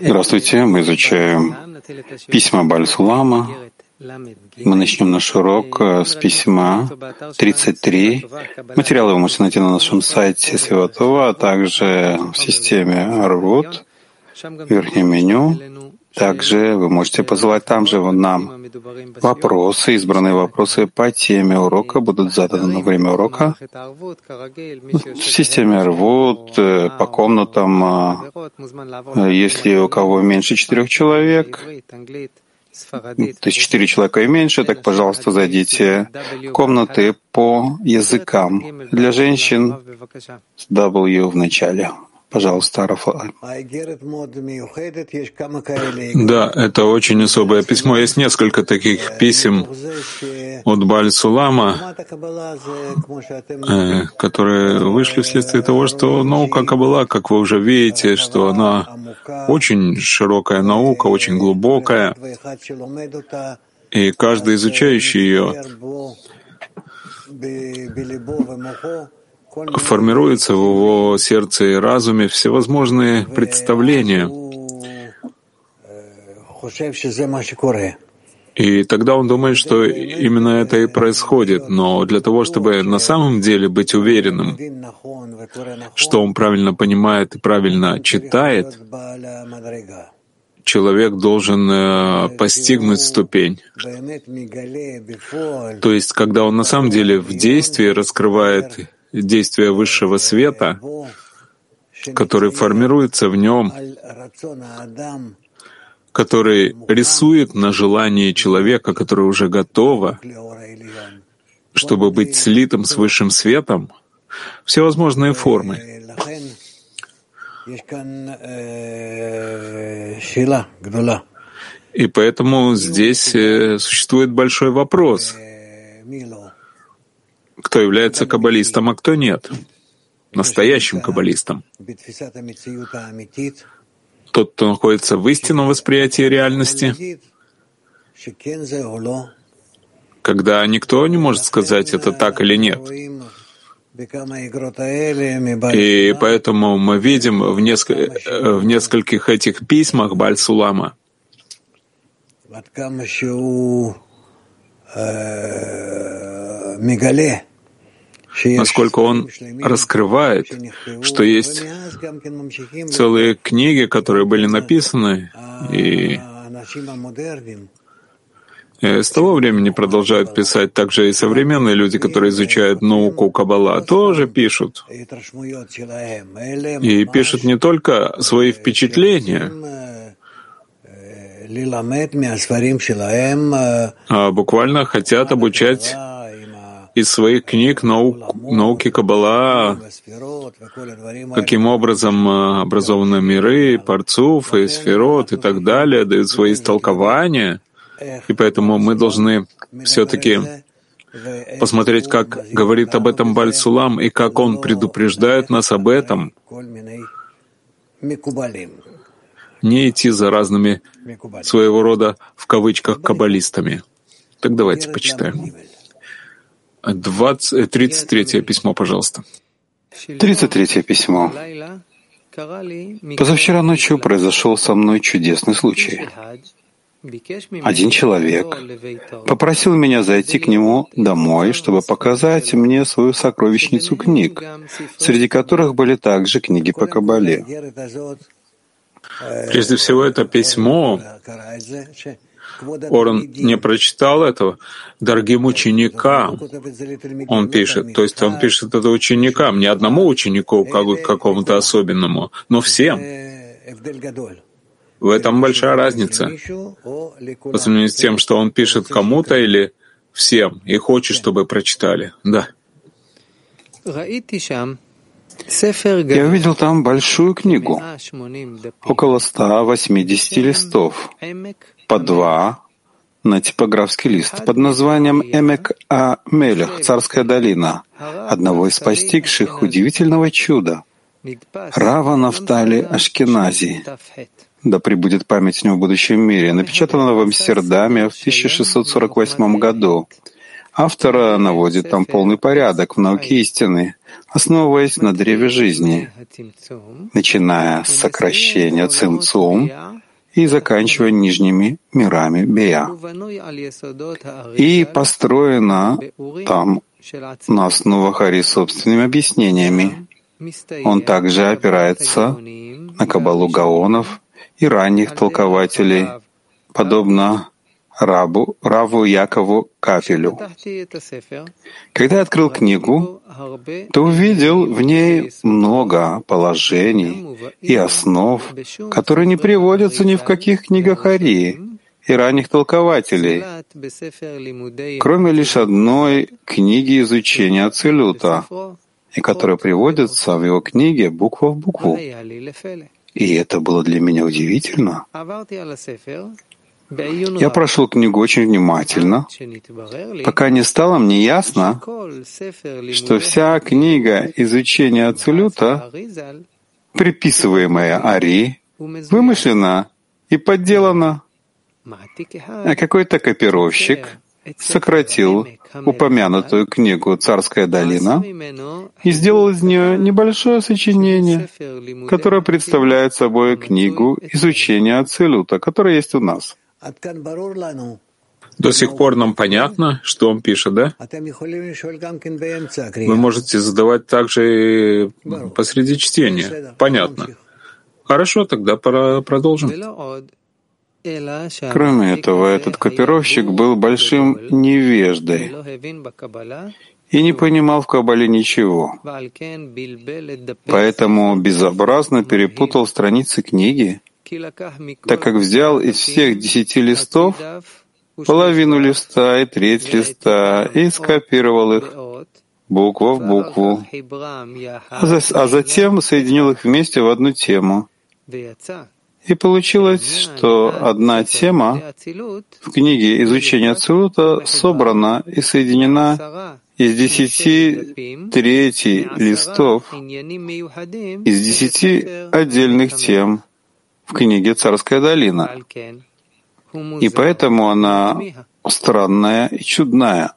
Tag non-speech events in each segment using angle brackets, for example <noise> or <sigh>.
Здравствуйте, мы изучаем письма Бальсулама. Мы начнем наш урок э, с письма 33. Материалы вы можете найти на нашем сайте Святого, а также в системе Арвуд, в верхнем меню. Также вы можете позвать там же нам вопросы, избранные вопросы по теме урока будут заданы на время урока в системе РВОД, э, по комнатам. А, если у кого меньше четырех человек, то есть четыре человека и меньше, так, пожалуйста, зайдите в комнаты по языкам. Для женщин W в начале. Пожалуйста, Рафаэль. Да, это очень особое письмо. Есть несколько таких писем от Баль Сулама, э, которые вышли вследствие того, что наука Каббала, как вы уже видите, что она очень широкая наука, очень глубокая, и каждый изучающий ее формируются в его сердце и разуме всевозможные представления. И тогда он думает, что именно это и происходит. Но для того, чтобы на самом деле быть уверенным, что он правильно понимает и правильно читает, человек должен э, постигнуть ступень. То есть, когда он на самом деле в действии раскрывает действия высшего света, который формируется в нем, который рисует на желании человека, которое уже готово, чтобы быть слитым с высшим светом, всевозможные формы. И поэтому здесь э, существует большой вопрос кто является каббалистом, а кто нет, настоящим каббалистом. Тот, кто находится в истинном восприятии реальности, когда никто не может сказать, это так или нет. И поэтому мы видим в, неск- в нескольких этих письмах Бальсулама, насколько он раскрывает, что есть целые книги, которые были написаны, и с того времени продолжают писать также и современные люди, которые изучают науку Каббала, тоже пишут. И пишут не только свои впечатления, а буквально хотят обучать из своих книг наук, науки Каббала, каким образом э, образованы миры, парцуф и сферот и так далее, дают свои истолкования. И поэтому мы должны все-таки посмотреть, как говорит об этом Бальсулам и как он предупреждает нас об этом. Не идти за разными своего рода в кавычках каббалистами. Так давайте почитаем. 20, 33 письмо, пожалуйста. 33 письмо. Позавчера ночью произошел со мной чудесный случай. Один человек попросил меня зайти к нему домой, чтобы показать мне свою сокровищницу книг, среди которых были также книги по Кабале. Прежде всего, это письмо Оран не прочитал этого. Дорогим ученикам, он пишет. То есть он пишет это ученикам, не одному ученику, как какому-то особенному, но всем. В этом большая разница. По сравнению с тем, что он пишет кому-то или всем и хочет, чтобы прочитали. Да. Я увидел там большую книгу, около 180 листов, по два на типографский лист под названием Эмек А. Мелех, Царская долина, одного из постигших удивительного чуда, Рава Нафтали Ашкенази, да пребудет память о нем в будущем мире, напечатанного в Амстердаме в 1648 году, Автор наводит там полный порядок в науке истины, основываясь на древе жизни, начиная с сокращения цимцум и заканчивая нижними мирами Бея. И построено там на основах Ари собственными объяснениями. Он также опирается на Кабалу Гаонов и ранних толкователей, подобно Рабу, Раву Якову Кафелю. Когда я открыл книгу, то увидел в ней много положений и основ, которые не приводятся ни в каких книгах Арии и ранних толкователей, кроме лишь одной книги изучения Ацилюта, и которая приводится в его книге буква в букву. И это было для меня удивительно. Я прошел книгу очень внимательно, пока не стало мне ясно, что вся книга изучения Ацилюта, приписываемая Ари, вымышлена и подделана. А какой-то копировщик сократил упомянутую книгу «Царская долина» и сделал из нее небольшое сочинение, которое представляет собой книгу изучения Ацилюта, которая есть у нас. До сих пор нам понятно, что он пишет, да? Вы можете задавать также посреди чтения. Понятно. Хорошо, тогда пора продолжим. Кроме этого, этот копировщик был большим невеждой и не понимал в Кабале ничего. Поэтому безобразно перепутал страницы книги, так как взял из всех десяти листов половину листа и треть листа и скопировал их буква в букву, а затем соединил их вместе в одну тему. И получилось, что одна тема в книге изучения Ацилута собрана и соединена из десяти третий листов, из десяти отдельных тем в книге «Царская долина». И поэтому она странная и чудная.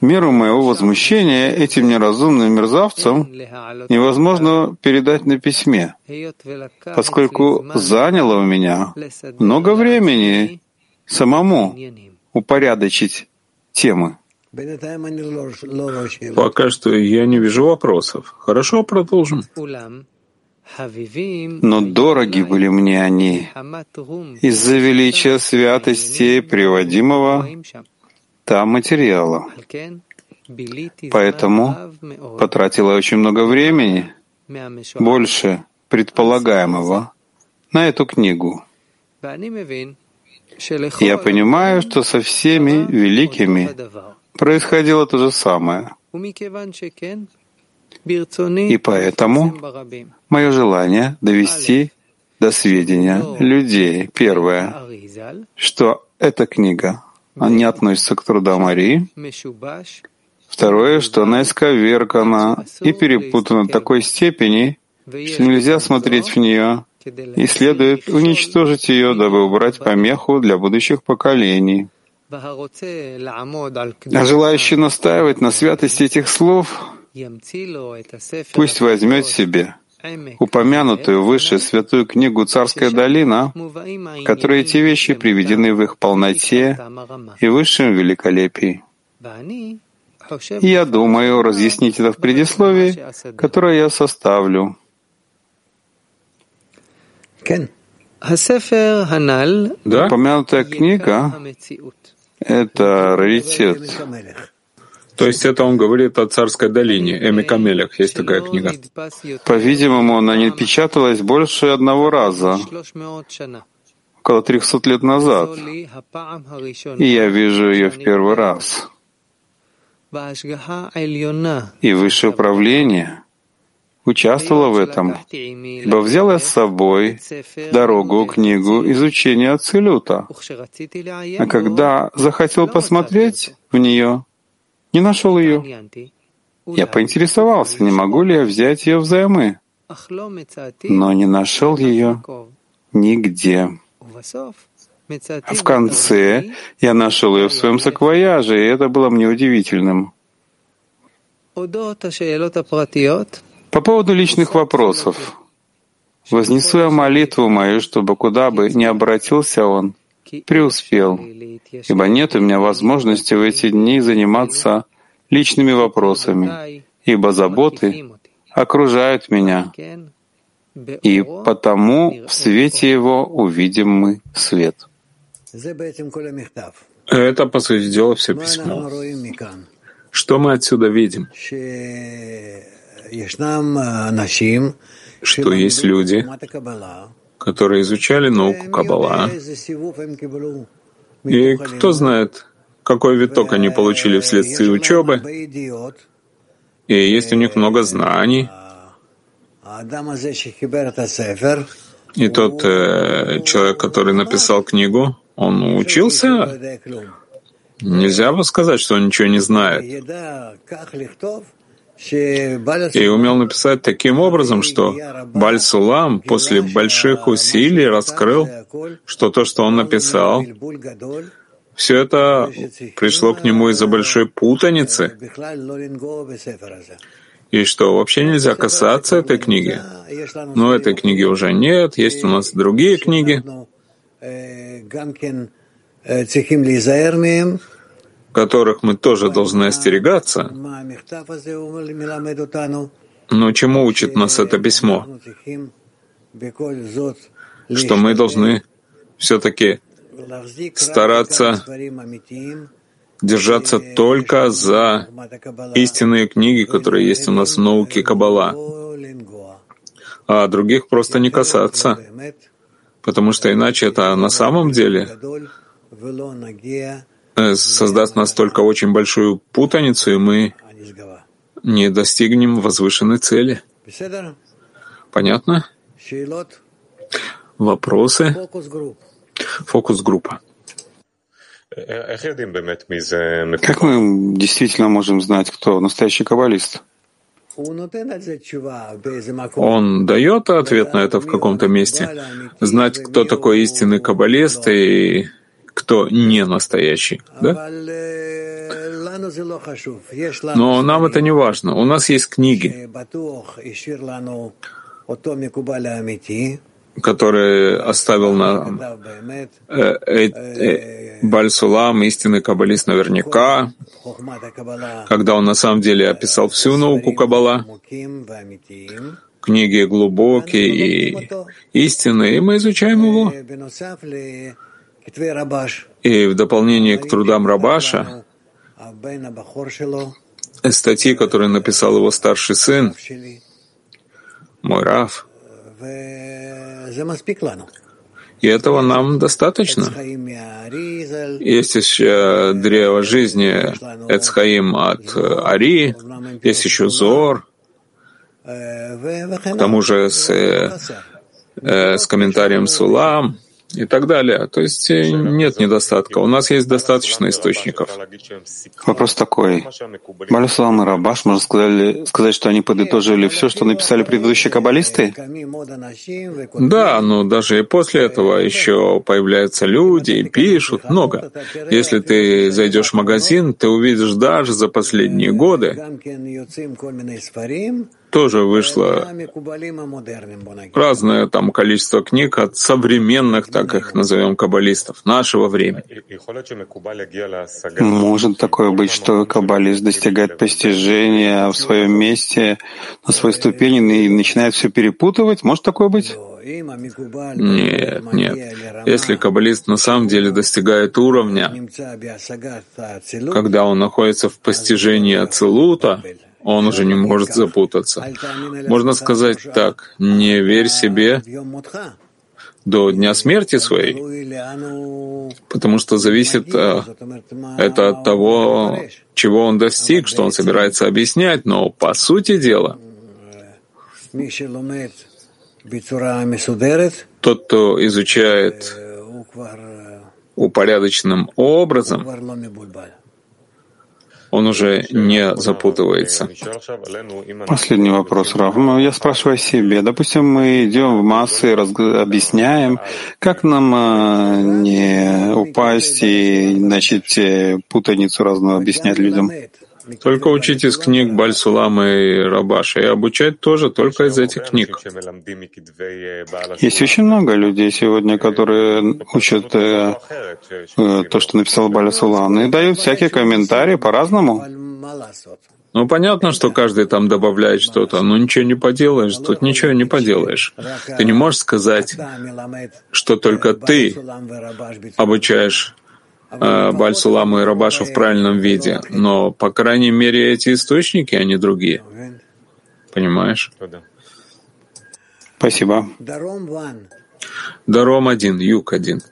Меру моего возмущения этим неразумным мерзавцам невозможно передать на письме, поскольку заняло у меня много времени самому упорядочить темы. Пока что я не вижу вопросов. Хорошо, продолжим. Но дороги были мне они из-за величия святости приводимого там материала. Поэтому потратила очень много времени, больше предполагаемого, на эту книгу. Я понимаю, что со всеми великими происходило то же самое. И поэтому мое желание довести до сведения людей, первое, что эта книга не относится к трудам Марии. Второе, что она исковеркана и перепутана в такой степени, что нельзя смотреть в нее, и следует уничтожить ее, дабы убрать помеху для будущих поколений. А желающий настаивать на святости этих слов, пусть возьмет себе упомянутую выше святую книгу «Царская долина», в которой эти вещи приведены в их полноте и высшем великолепии. И я думаю разъяснить это в предисловии, которое я составлю. Да? Упомянутая книга — это раритет. То есть это он говорит о царской долине, Эми Камелях, есть такая книга. По-видимому, она не печаталась больше одного раза, около 300 лет назад, и я вижу ее в первый раз. И высшее управление участвовало в этом, ибо взяла с собой дорогу книгу изучения Ацилюта. А когда захотел посмотреть в нее, не нашел ее. Я поинтересовался, не могу ли я взять ее взаймы, но не нашел ее нигде. В конце я нашел ее в своем саквояже, и это было мне удивительным. По поводу личных вопросов. Вознесу я молитву мою, чтобы куда бы ни обратился он, преуспел, ибо нет у меня возможности в эти дни заниматься личными вопросами, ибо заботы окружают меня, и потому в свете его увидим мы свет. Это, по сути дела, все письмо. Что мы отсюда видим? Что есть люди, которые изучали науку Каббала, и кто знает, какой виток они получили вследствие учебы, и есть у них много знаний, и тот э, человек, который написал книгу, он учился. Нельзя бы сказать, что он ничего не знает. И умел написать таким образом, что Бальсулам после больших усилий раскрыл, что то, что он написал, все это пришло к нему из-за большой путаницы, и что вообще нельзя касаться этой книги. Но этой книги уже нет, есть у нас другие книги, которых мы тоже должны остерегаться. Но чему учит нас это письмо? Что мы должны все-таки стараться держаться только за истинные книги, которые есть у нас в науке Каббала, а других просто не касаться, потому что иначе это на самом деле создаст настолько очень большую путаницу, и мы не достигнем возвышенной цели. Понятно? Вопросы? Фокус-группа. Как мы действительно можем знать, кто настоящий каббалист? Он дает ответ на это в каком-то месте. Знать, кто такой истинный каббалист и кто не настоящий. Да? Но нам это не важно. У нас есть книги, который оставил на э, э, э, Бальсулам, истинный каббалист наверняка, когда он на самом деле описал всю науку Каббала, книги глубокие и истинные, и мы изучаем его. И в дополнение к трудам Рабаша, статьи, которые написал его старший сын, мой Раф, и этого нам достаточно. Есть еще древо жизни Эцхаим от Ари, есть еще Зор, к тому же с, э, с комментарием Сулам и так далее. То есть э, нет недостатка. У нас есть достаточно источников. Вопрос такой. Балюслам и Рабаш, можно сказать, сказать, что они подытожили все, что написали предыдущие каббалисты? Да, но даже и после этого еще появляются люди и пишут много. Если ты зайдешь в магазин, ты увидишь даже за последние годы тоже вышло разное там количество книг от современных, так их назовем, каббалистов нашего времени. Может такое быть, что каббалист достигает постижения в своем месте, на своей ступени и начинает все перепутывать? Может такое быть? Нет, нет. Если каббалист на самом деле достигает уровня, когда он находится в постижении Ацелута, он уже не может запутаться. Можно сказать так, не верь себе до дня смерти своей, потому что зависит э, это от того, чего он достиг, что он собирается объяснять, но по сути дела, тот, кто изучает упорядоченным образом, он уже не запутывается. Последний вопрос, Рав. Ну, я спрашиваю о себе. Допустим, мы идем в массы, разг... объясняем, как нам э, не упасть и начать э, путаницу разную объяснять людям. Только учить из книг Бальсулама и Рабаша, и обучать тоже только из этих книг. Есть очень много людей сегодня, которые учат э, э, то, что написал Бальсулам, и дают всякие комментарии по-разному. Ну, понятно, что каждый там добавляет что-то, но ничего не поделаешь, тут ничего не поделаешь. Ты не можешь сказать, что только ты обучаешь Бальсуламу и Рабашу в правильном виде, но, по крайней мере, эти источники, они другие. Понимаешь? Спасибо. Даром один, юг один.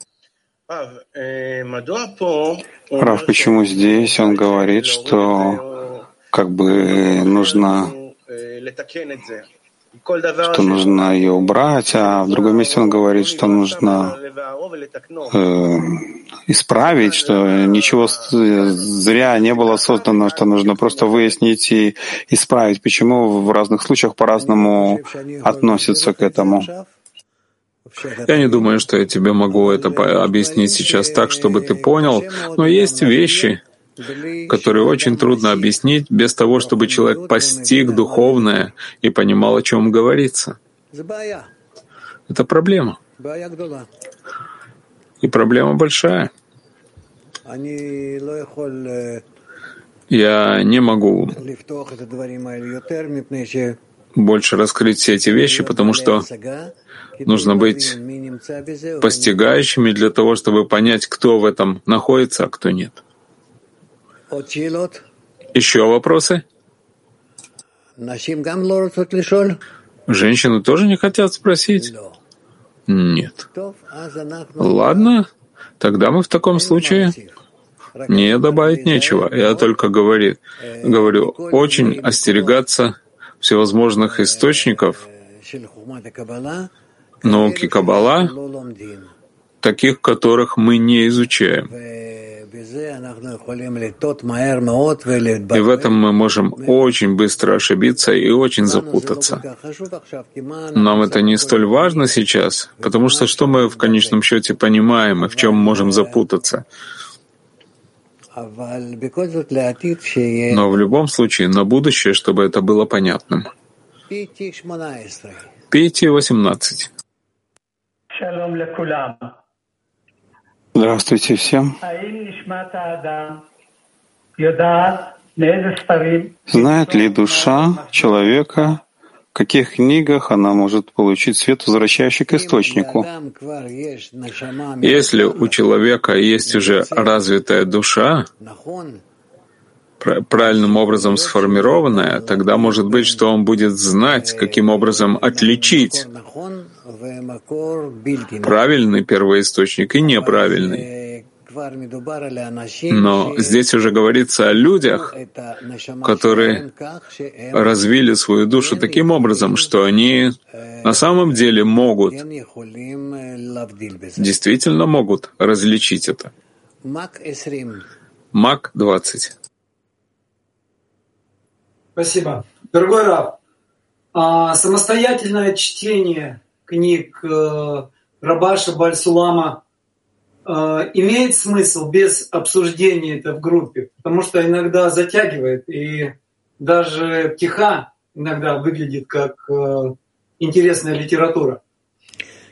Прав, почему здесь он говорит, что как бы нужно что нужно ее убрать, а в другом месте он говорит, что нужно э, исправить, что ничего зря не было создано, что нужно просто выяснить и исправить, почему в разных случаях по-разному относятся к этому. Я не думаю, что я тебе могу это объяснить сейчас так, чтобы ты понял, но есть вещи, которые очень трудно объяснить без того, чтобы человек постиг духовное и понимал, о чем говорится. Это проблема. И проблема большая. Я не могу больше раскрыть все эти вещи, потому что нужно быть постигающими для того, чтобы понять, кто в этом находится, а кто нет. Еще вопросы? Женщины тоже не хотят спросить? Нет. Ладно, тогда мы в таком случае не добавить нечего. Я только говорю, говорю очень остерегаться всевозможных источников науки Каббала, таких, которых мы не изучаем. И в этом мы можем очень быстро ошибиться и очень запутаться. Нам это не столь важно сейчас, потому что что мы в конечном счете понимаем и в чем можем запутаться. Но в любом случае, на будущее, чтобы это было понятным. Пейте 18. Здравствуйте всем. Знает ли душа человека, в каких книгах она может получить свет, возвращающий к источнику? Если у человека есть уже развитая душа, правильным образом сформированная, тогда может быть, что он будет знать, каким образом отличить правильный первоисточник и неправильный. Но здесь уже говорится о людях, которые развили свою душу таким образом, что они на самом деле могут, действительно могут различить это. Мак 20. Спасибо. Дорогой Раб, а, самостоятельное чтение книг э, Рабаша Бальсулама э, имеет смысл без обсуждения это в группе, потому что иногда затягивает, и даже птиха иногда выглядит как э, интересная литература.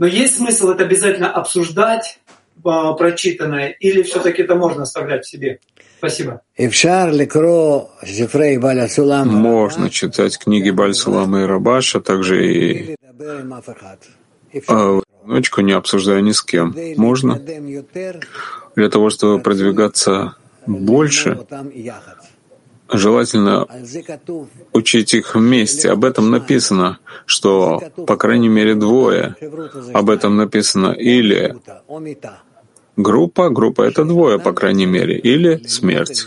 Но есть смысл это обязательно обсуждать, прочитанное, или все-таки это можно оставлять в себе? Спасибо. Можно читать книги Бальсулама и Рабаша, также и а, одиночку, не обсуждая ни с кем. Можно. Для того, чтобы продвигаться больше, желательно учить их вместе. Об этом написано, что, по крайней мере, двое. Об этом написано. Или группа, группа — это двое, по крайней мере, или смерть.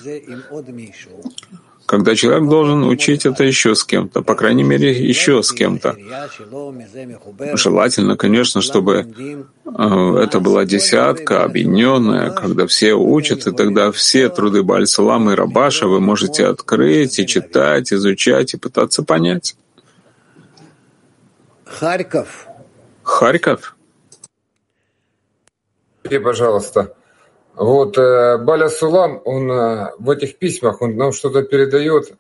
Когда человек должен учить это еще с кем-то, по крайней мере, еще с кем-то. Желательно, конечно, чтобы э, это была десятка, объединенная, когда все учат, и тогда все труды Бальсалама и Рабаша вы можете открыть и читать, изучать и пытаться понять. Харьков. Харьков? И, пожалуйста. Вот э, Баля Сулам, он э, в этих письмах, он нам что-то передает,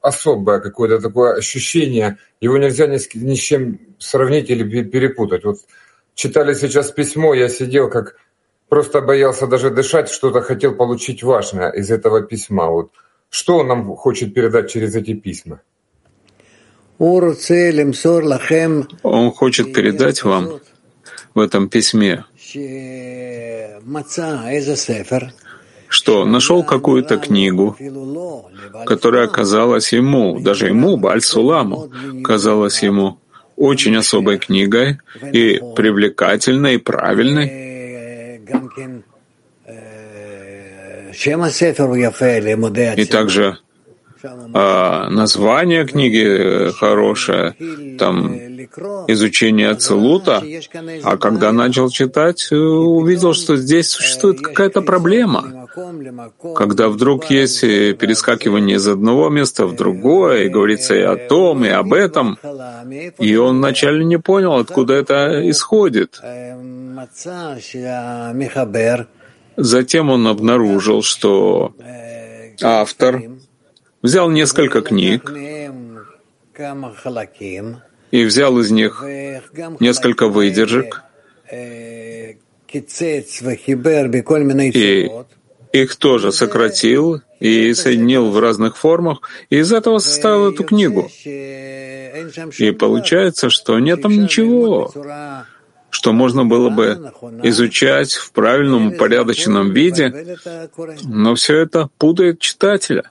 особое какое-то такое ощущение, его нельзя ни с, ни с чем сравнить или перепутать. Вот читали сейчас письмо, я сидел как просто боялся даже дышать, что-то хотел получить важное из этого письма. Вот что он нам хочет передать через эти письма? Он хочет передать вам в этом письме что нашел какую-то книгу, которая казалась ему, даже ему, Бальсуламу, казалась ему очень особой книгой и привлекательной, и правильной. И также а, название книги э, хорошее, там изучение Ацелута, а когда начал читать, э, увидел, что здесь существует какая-то проблема. Когда вдруг есть э, перескакивание из одного места в другое, и говорится и о том, и об этом, и он вначале не понял, откуда это исходит. Затем он обнаружил, что автор взял несколько книг и взял из них несколько выдержек и их тоже сократил и соединил в разных формах, и из этого составил эту книгу. И получается, что нет там ничего, что можно было бы изучать в правильном упорядоченном виде, но все это путает читателя.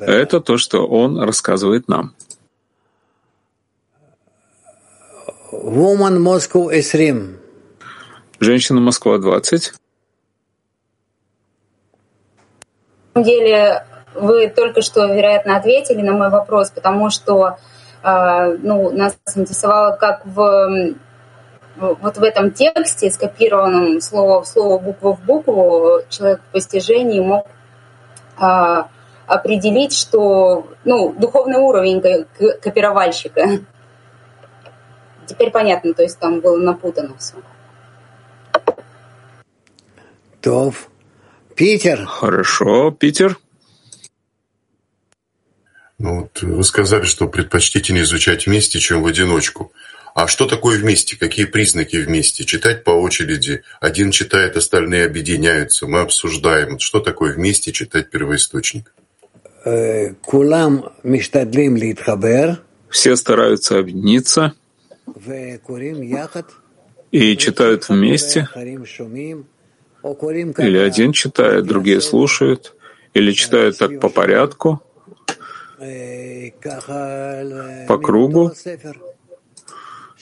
Это то, что он рассказывает нам. Woman Moscow 20. Женщина Москва 20. На самом деле, вы только что, вероятно, ответили на мой вопрос, потому что э, ну, нас интересовало, как в вот в этом тексте, скопированном слово в слово, букву в букву, человек в постижении мог а, определить, что ну, духовный уровень копировальщика. Теперь понятно, то есть там было напутано все. Тов. Питер. Хорошо, Питер. Ну вот вы сказали, что предпочтительнее изучать вместе, чем в одиночку. А что такое вместе? Какие признаки вместе? Читать по очереди. Один читает, остальные объединяются. Мы обсуждаем, что такое вместе читать первоисточник. Э, Все стараются объединиться и читают вместе. Или один читает, другие слушают. Или читают так по порядку, э, по кругу.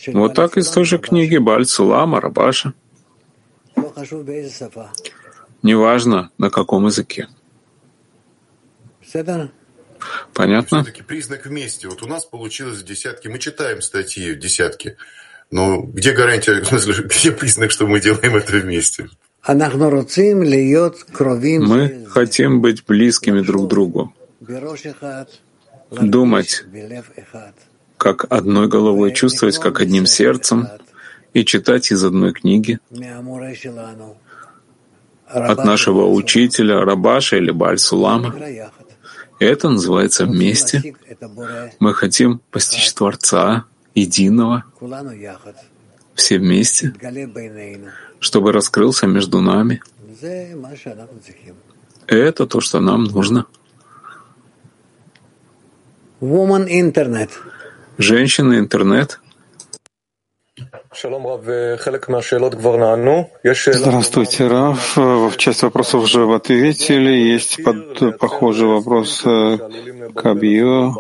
Вот так из той же книги Бальцулама, Рабаша. Неважно, на каком языке. Понятно? Все-таки признак вместе. Вот у нас получилось в десятке. Мы читаем статьи в десятке. Но где гарантия, <laughs> где признак, что мы делаем это вместе? Мы хотим быть близкими друг к другу, думать как одной головой, чувствовать как одним сердцем и читать из одной книги от нашего учителя Рабаша или Бальсулама. Это называется вместе. Мы хотим постичь Творца, единого, все вместе, чтобы раскрылся между нами. Это то, что нам нужно. Woman Internet. Женщины, интернет. Здравствуйте, Раф. В часть вопросов уже ответили. Есть под, похожий вопрос э, к Абью.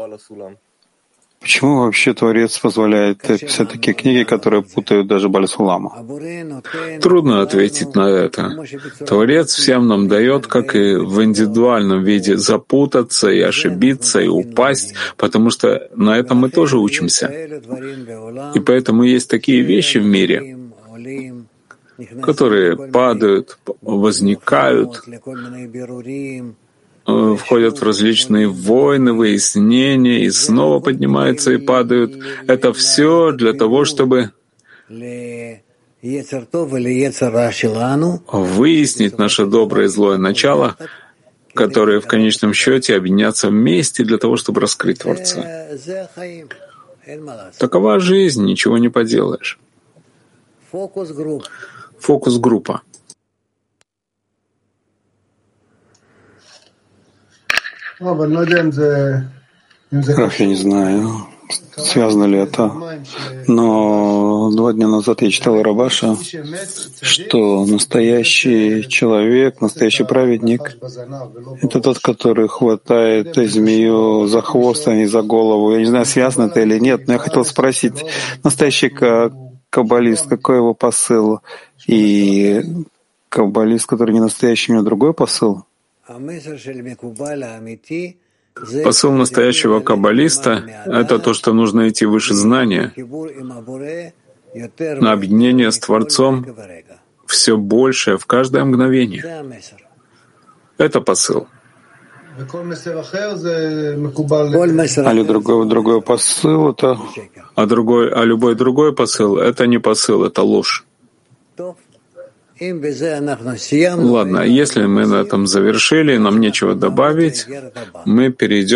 Почему вообще Творец позволяет писать такие книги, которые путают даже Бальсулама? Трудно ответить на это. Творец всем нам дает, как и в индивидуальном виде, запутаться и ошибиться, и упасть, потому что на этом мы тоже учимся. И поэтому есть такие вещи в мире, которые падают, возникают, Э, входят в различные войны, выяснения, и снова поднимаются и падают. Это все для того, чтобы выяснить наше доброе и злое начало, которые в конечном счете объединятся вместе для того, чтобы раскрыть Творца. Такова жизнь, ничего не поделаешь. Фокус-группа. Я не знаю, связано ли это, но два дня назад я читал Рабаша, что настоящий человек, настоящий праведник — это тот, который хватает змею за хвост, а не за голову. Я не знаю, связано это или нет, но я хотел спросить, настоящий каббалист, какой его посыл? И каббалист, который не настоящий, у него другой посыл? Посыл настоящего каббалиста — это то, что нужно идти выше знания, на объединение с Творцом все большее в каждое мгновение. Это посыл. А другой, другой посыл это... А, другой, а любой другой посыл — это не посыл, это ложь. Ладно, если мы на этом завершили, нам нечего добавить, мы перейдем